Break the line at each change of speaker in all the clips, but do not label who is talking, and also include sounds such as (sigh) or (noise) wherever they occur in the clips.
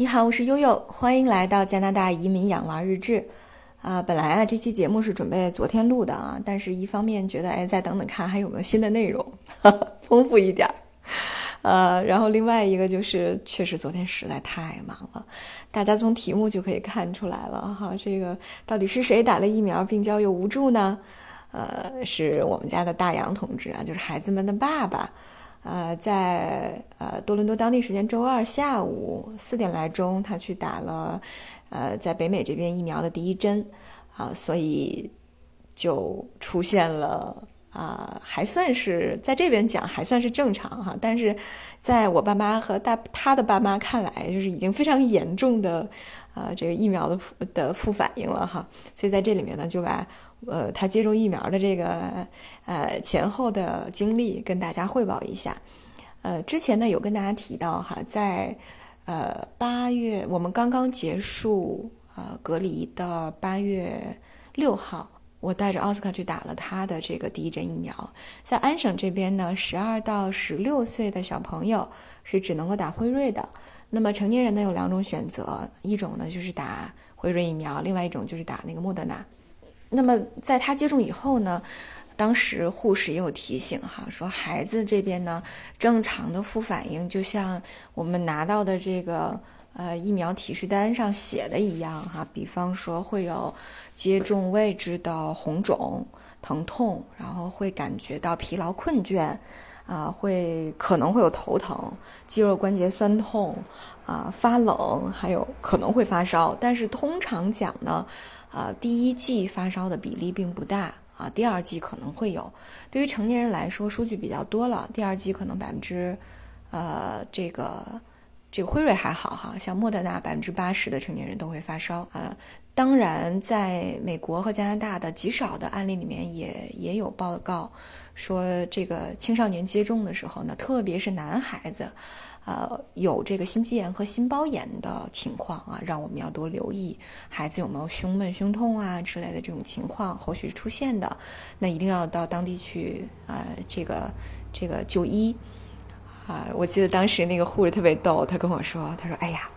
你好，我是悠悠，欢迎来到加拿大移民养娃日志。啊，本来啊这期节目是准备昨天录的啊，但是一方面觉得哎再等等看还有没有新的内容，(laughs) 丰富一点儿。呃，然后另外一个就是确实昨天实在太忙了，大家从题目就可以看出来了哈，这个到底是谁打了疫苗病娇又无助呢？呃，是我们家的大洋同志啊，就是孩子们的爸爸。呃，在呃多伦多当地时间周二下午四点来钟，他去打了，呃，在北美这边疫苗的第一针，啊，所以就出现了啊，还算是在这边讲还算是正常哈，但是在我爸妈和大他的爸妈看来，就是已经非常严重的啊这个疫苗的的副反应了哈，所以在这里面呢就把。呃，他接种疫苗的这个呃前后的经历跟大家汇报一下。呃，之前呢有跟大家提到哈，在呃八月我们刚刚结束呃隔离的八月六号，我带着奥斯卡去打了他的这个第一针疫苗。在安省这边呢，十二到十六岁的小朋友是只能够打辉瑞的。那么成年人呢有两种选择，一种呢就是打辉瑞疫苗，另外一种就是打那个莫德纳。那么在他接种以后呢，当时护士也有提醒哈，说孩子这边呢正常的副反应就像我们拿到的这个呃疫苗提示单上写的一样哈，比方说会有接种位置的红肿、疼痛，然后会感觉到疲劳困倦，啊，会可能会有头疼、肌肉关节酸痛，啊发冷，还有可能会发烧，但是通常讲呢。啊，第一季发烧的比例并不大啊，第二季可能会有。对于成年人来说，数据比较多了，第二季可能百分之，呃，这个这个辉瑞还好哈，像莫德纳百分之八十的成年人都会发烧啊。当然，在美国和加拿大的极少的案例里面，也也有报告说，这个青少年接种的时候呢，特别是男孩子。呃，有这个心肌炎和心包炎的情况啊，让我们要多留意孩子有没有胸闷、胸痛啊之类的这种情况，后续出现的，那一定要到当地去呃，这个这个就医啊。我记得当时那个护士特别逗，他跟我说，他说：“哎呀，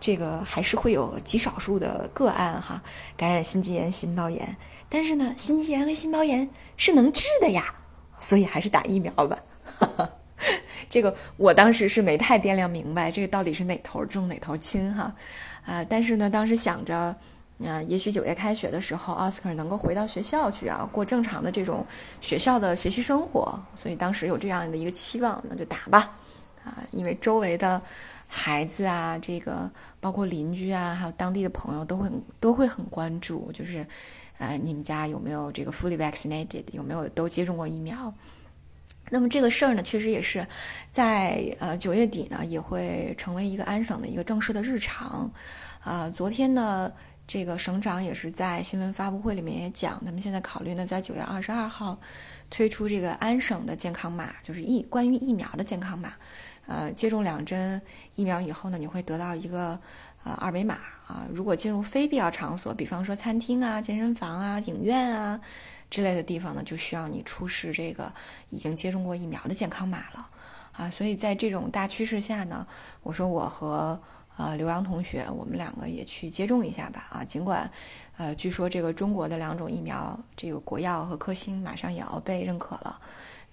这个还是会有极少数的个案哈，感染心肌炎、心包炎，但是呢，心肌炎和心包炎是能治的呀，所以还是打疫苗吧。(laughs) ”这个我当时是没太掂量明白，这个到底是哪头重哪头轻哈，啊，但是呢，当时想着，啊，也许九月开学的时候，奥斯卡能够回到学校去啊，过正常的这种学校的学习生活，所以当时有这样的一个期望，那就打吧，啊，因为周围的孩子啊，这个包括邻居啊，还有当地的朋友都会都会很关注，就是，呃，你们家有没有这个 fully vaccinated，有没有都接种过疫苗？那么这个事儿呢，确实也是，在呃九月底呢，也会成为一个安省的一个正式的日常。啊，昨天呢，这个省长也是在新闻发布会里面也讲，他们现在考虑呢，在九月二十二号推出这个安省的健康码，就是疫关于疫苗的健康码。呃，接种两针疫苗以后呢，你会得到一个呃二维码啊。如果进入非必要场所，比方说餐厅啊、健身房啊、影院啊。之类的地方呢，就需要你出示这个已经接种过疫苗的健康码了啊。所以在这种大趋势下呢，我说我和呃刘洋同学，我们两个也去接种一下吧啊。尽管呃据说这个中国的两种疫苗，这个国药和科兴马上也要被认可了，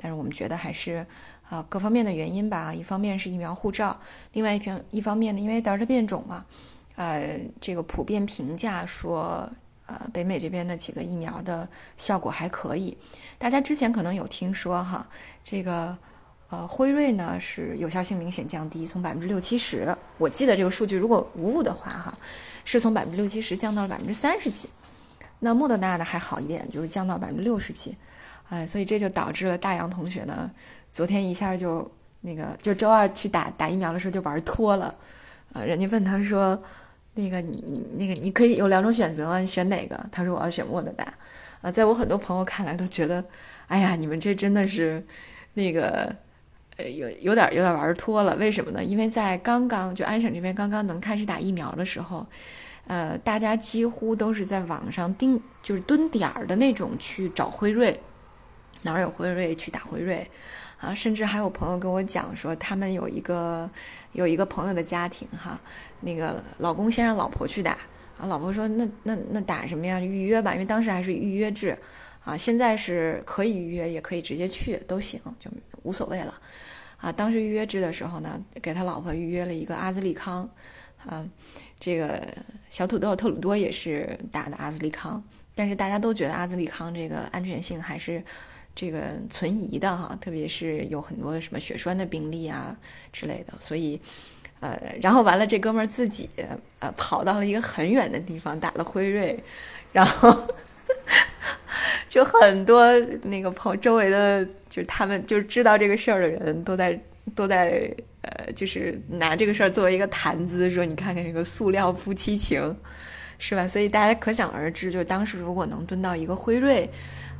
但是我们觉得还是啊各方面的原因吧。一方面是疫苗护照，另外一方一方面呢，因为德尔塔变种嘛，呃这个普遍评价说。呃，北美这边的几个疫苗的效果还可以，大家之前可能有听说哈，这个呃辉瑞呢是有效性明显降低，从百分之六七十，我记得这个数据如果无误的话哈，是从百分之六七十降到了百分之三十几。那莫德纳的还好一点，就是降到百分之六十几，哎，所以这就导致了大洋同学呢，昨天一下就那个就周二去打打疫苗的时候就玩脱了，呃，人家问他说。那个你你那个你可以有两种选择，你选哪个？他说我要选莫德纳。啊，在我很多朋友看来都觉得，哎呀，你们这真的是那个呃有有点有点玩脱了。为什么呢？因为在刚刚就安省这边刚刚能开始打疫苗的时候，呃，大家几乎都是在网上盯就是蹲点儿的那种去找辉瑞，哪儿有辉瑞去打辉瑞。啊，甚至还有朋友跟我讲说，他们有一个有一个朋友的家庭哈，那个老公先让老婆去打，啊，老婆说那那那打什么呀？预约吧，因为当时还是预约制，啊，现在是可以预约，也可以直接去都行，就无所谓了，啊，当时预约制的时候呢，给他老婆预约了一个阿兹利康，啊，这个小土豆特鲁多也是打的阿兹利康，但是大家都觉得阿兹利康这个安全性还是。这个存疑的哈，特别是有很多什么血栓的病例啊之类的，所以，呃，然后完了，这哥们儿自己呃跑到了一个很远的地方打了辉瑞，然后就很多那个朋周围的，就是他们就是知道这个事儿的人都在都在呃，就是拿这个事儿作为一个谈资，说你看看这个塑料夫妻情，是吧？所以大家可想而知，就是当时如果能蹲到一个辉瑞。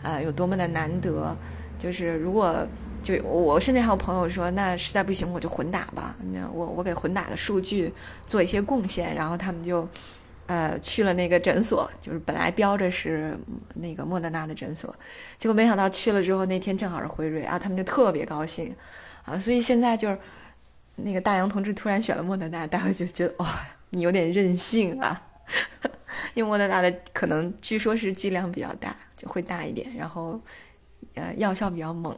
啊，有多么的难得！就是如果就我甚至还有朋友说，那实在不行我就混打吧。那我我给混打的数据做一些贡献，然后他们就呃去了那个诊所，就是本来标着是那个莫德纳的诊所，结果没想到去了之后那天正好是辉瑞啊，他们就特别高兴啊。所以现在就是那个大洋同志突然选了莫德纳，大家就觉得哇，你有点任性啊，(laughs) 因为莫德纳的可能据说是剂量比较大。就会大一点，然后，呃，药效比较猛，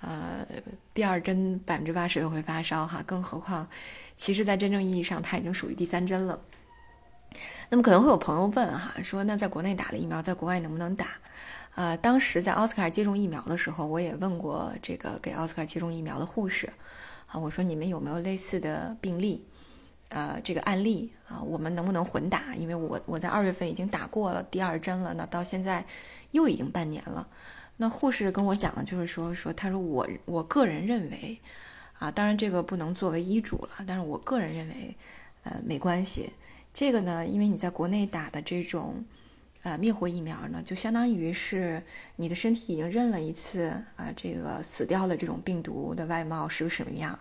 呃，第二针百分之八十都会发烧哈，更何况，其实，在真正意义上，它已经属于第三针了。那么可能会有朋友问哈，说那在国内打了疫苗，在国外能不能打？呃，当时在奥斯卡接种疫苗的时候，我也问过这个给奥斯卡接种疫苗的护士，啊，我说你们有没有类似的病例？呃，这个案例啊，我们能不能混打？因为我我在二月份已经打过了第二针了，那到现在又已经半年了。那护士跟我讲的就是说说，他说我我个人认为，啊，当然这个不能作为医嘱了，但是我个人认为，呃，没关系。这个呢，因为你在国内打的这种呃灭活疫苗呢，就相当于是你的身体已经认了一次啊，这个死掉了这种病毒的外貌是个什么样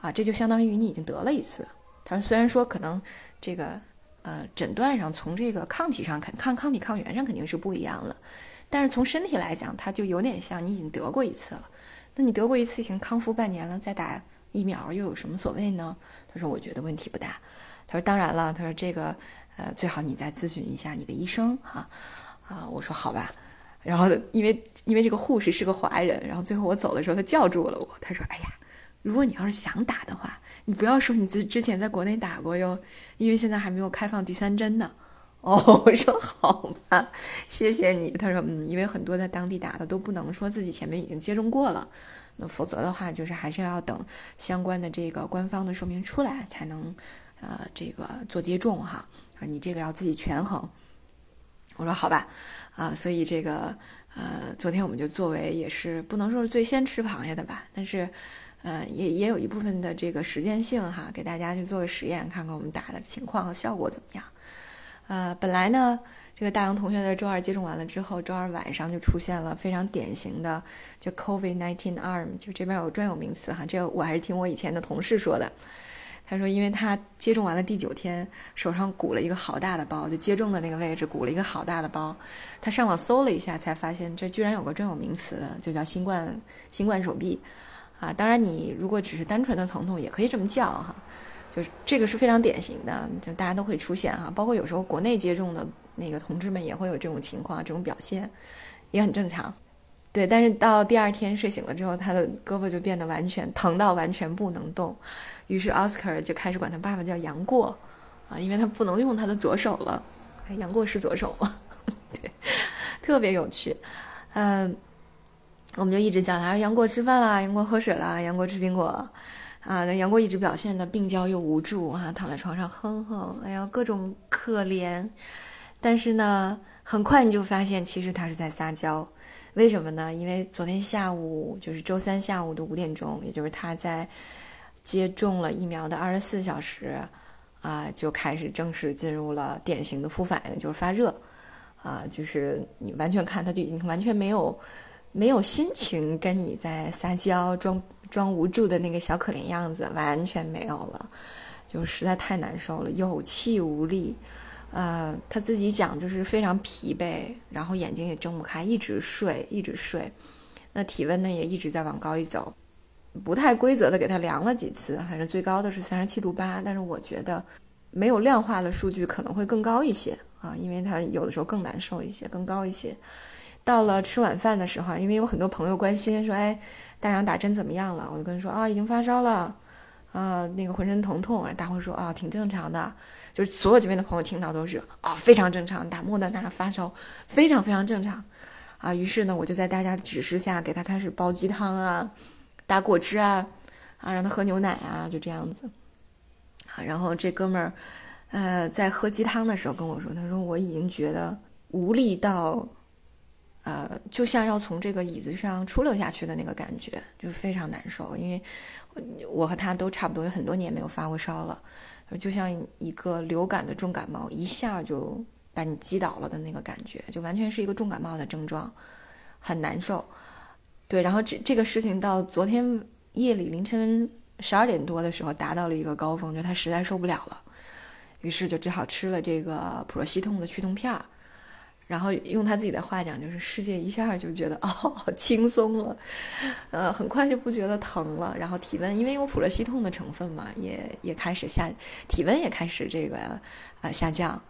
啊，这就相当于你已经得了一次。他说：“虽然说可能这个呃诊断上从这个抗体上看，抗抗体抗原上肯定是不一样了，但是从身体来讲，它就有点像你已经得过一次了。那你得过一次已经康复半年了，再打疫苗又有什么所谓呢？”他说：“我觉得问题不大。”他说：“当然了，他说这个呃最好你再咨询一下你的医生哈。”啊，我说好吧。然后因为因为这个护士是个华人，然后最后我走的时候他叫住了我，他说：“哎呀，如果你要是想打的话。”你不要说你之之前在国内打过哟，因为现在还没有开放第三针呢。(laughs) 哦，我说好吧，谢谢你。他说，嗯，因为很多在当地打的都不能说自己前面已经接种过了，那否则的话就是还是要等相关的这个官方的说明出来才能，呃，这个做接种哈。啊，你这个要自己权衡。我说好吧，啊，所以这个呃，昨天我们就作为也是不能说是最先吃螃蟹的吧，但是。嗯，也也有一部分的这个实践性哈，给大家去做个实验，看看我们打的情况和效果怎么样。呃，本来呢，这个大洋同学在周二接种完了之后，周二晚上就出现了非常典型的就 COVID-19 arm，就这边有专有名词哈，这个我还是听我以前的同事说的。他说，因为他接种完了第九天，手上鼓了一个好大的包，就接种的那个位置鼓了一个好大的包。他上网搜了一下，才发现这居然有个专有名词，就叫新冠新冠手臂。啊，当然，你如果只是单纯的疼痛，也可以这么叫哈，就是这个是非常典型的，就大家都会出现哈，包括有时候国内接种的那个同志们也会有这种情况，这种表现也很正常。对，但是到第二天睡醒了之后，他的胳膊就变得完全疼到完全不能动，于是奥斯卡就开始管他爸爸叫杨过啊，因为他不能用他的左手了。杨过是左手吗？(laughs) 对，特别有趣，嗯。我们就一直叫他说杨过吃饭啦，杨过喝水啦，杨过吃苹果，啊，那杨过一直表现的病娇又无助哈，躺在床上哼哼，哎呀，各种可怜。但是呢，很快你就发现，其实他是在撒娇。为什么呢？因为昨天下午，就是周三下午的五点钟，也就是他在接种了疫苗的二十四小时，啊，就开始正式进入了典型的副反应，就是发热，啊，就是你完全看他就已经完全没有。没有心情跟你在撒娇、装装无助的那个小可怜样子，完全没有了，就实在太难受了，有气无力。呃，他自己讲就是非常疲惫，然后眼睛也睁不开，一直睡，一直睡。那体温呢也一直在往高一走，不太规则的给他量了几次，反正最高的是三十七度八，但是我觉得没有量化的数据可能会更高一些啊，因为他有的时候更难受一些，更高一些。到了吃晚饭的时候，因为有很多朋友关心说，哎，大洋打针怎么样了？我就跟他说啊，已经发烧了，啊，那个浑身疼痛。大伙说啊，挺正常的。就是所有这边的朋友听到都是啊，非常正常，打莫德纳发烧非常非常正常，啊，于是呢，我就在大家的指示下给他开始煲鸡汤啊，打果汁啊，啊，让他喝牛奶啊，就这样子。啊，然后这哥们儿，呃，在喝鸡汤的时候跟我说，他说我已经觉得无力到。呃，就像要从这个椅子上出溜下去的那个感觉，就非常难受。因为，我和他都差不多有很多年没有发过烧了，就像一个流感的重感冒，一下就把你击倒了的那个感觉，就完全是一个重感冒的症状，很难受。对，然后这这个事情到昨天夜里凌晨十二点多的时候达到了一个高峰，就他实在受不了了，于是就只好吃了这个普罗西痛的去痛片。然后用他自己的话讲，就是世界一下就觉得哦，轻松了，呃，很快就不觉得疼了。然后体温，因为有普罗西痛的成分嘛，也也开始下，体温也开始这个呃下降，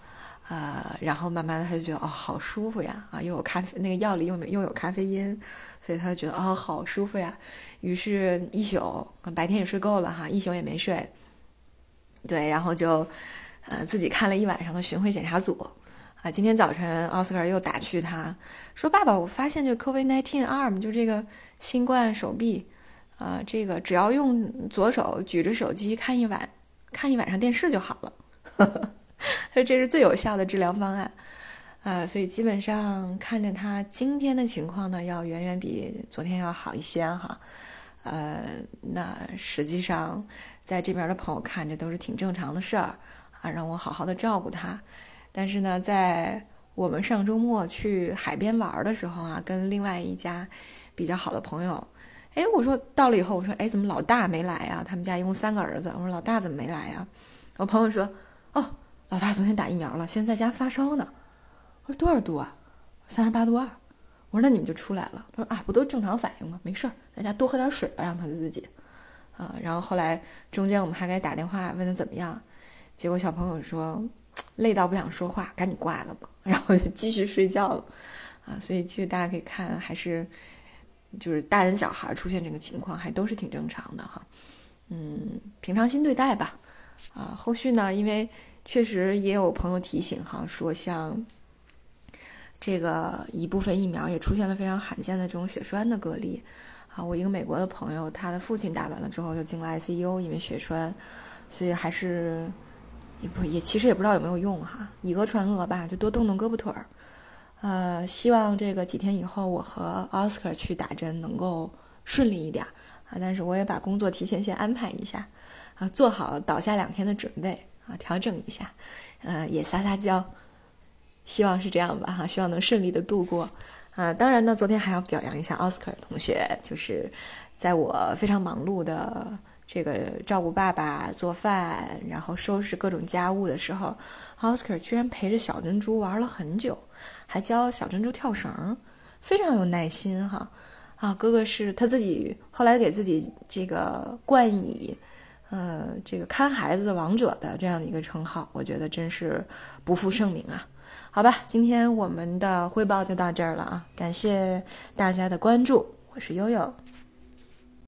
呃，然后慢慢的他就觉得哦，好舒服呀，啊，又有咖啡，那个药里又又有咖啡因，所以他就觉得哦，好舒服呀。于是，一宿白天也睡够了哈，一宿也没睡，对，然后就呃自己看了一晚上的巡回检查组。啊，今天早晨奥斯卡又打趣他，说：“爸爸，我发现这 COVID-19 arm 就这个新冠手臂，啊，这个只要用左手举着手机看一晚看一晚上电视就好了。说 (laughs) 这是最有效的治疗方案，啊，所以基本上看着他今天的情况呢，要远远比昨天要好一些哈。呃，那实际上在这边的朋友看着都是挺正常的事儿啊，让我好好的照顾他。”但是呢，在我们上周末去海边玩的时候啊，跟另外一家比较好的朋友，哎，我说到了以后，我说，哎，怎么老大没来啊？他们家一共三个儿子，我说老大怎么没来呀？我朋友说，哦，老大昨天打疫苗了，现在在家发烧呢。我说多少度啊？三十八度二。我说那你们就出来了。他说啊，不都正常反应吗？没事儿，在家多喝点水吧，让他自己。啊，然后后来中间我们还给打电话问他怎么样，结果小朋友说。(tsk) 累到不想说话，赶紧挂了吧，然后就继续睡觉了，啊，所以其实大家可以看，还是就是大人小孩出现这个情况，还都是挺正常的哈，嗯，平常心对待吧，啊，后续呢，因为确实也有朋友提醒哈，说像这个一部分疫苗也出现了非常罕见的这种血栓的个例，啊，我一个美国的朋友，他的父亲打完了之后就进了 ICU，因为血栓，所以还是。也也其实也不知道有没有用哈，以讹传讹吧，就多动动胳膊腿儿。呃，希望这个几天以后我和奥斯卡去打针能够顺利一点啊。但是我也把工作提前先安排一下啊，做好倒下两天的准备啊，调整一下，呃，也撒撒娇，希望是这样吧哈，希望能顺利的度过啊。当然呢，昨天还要表扬一下奥斯卡同学，就是在我非常忙碌的。这个照顾爸爸做饭，然后收拾各种家务的时候，奥斯卡居然陪着小珍珠玩了很久，还教小珍珠跳绳，非常有耐心哈。啊，哥哥是他自己后来给自己这个冠以，呃，这个看孩子王者的这样的一个称号，我觉得真是不负盛名啊。好吧，今天我们的汇报就到这儿了啊，感谢大家的关注，我是悠悠。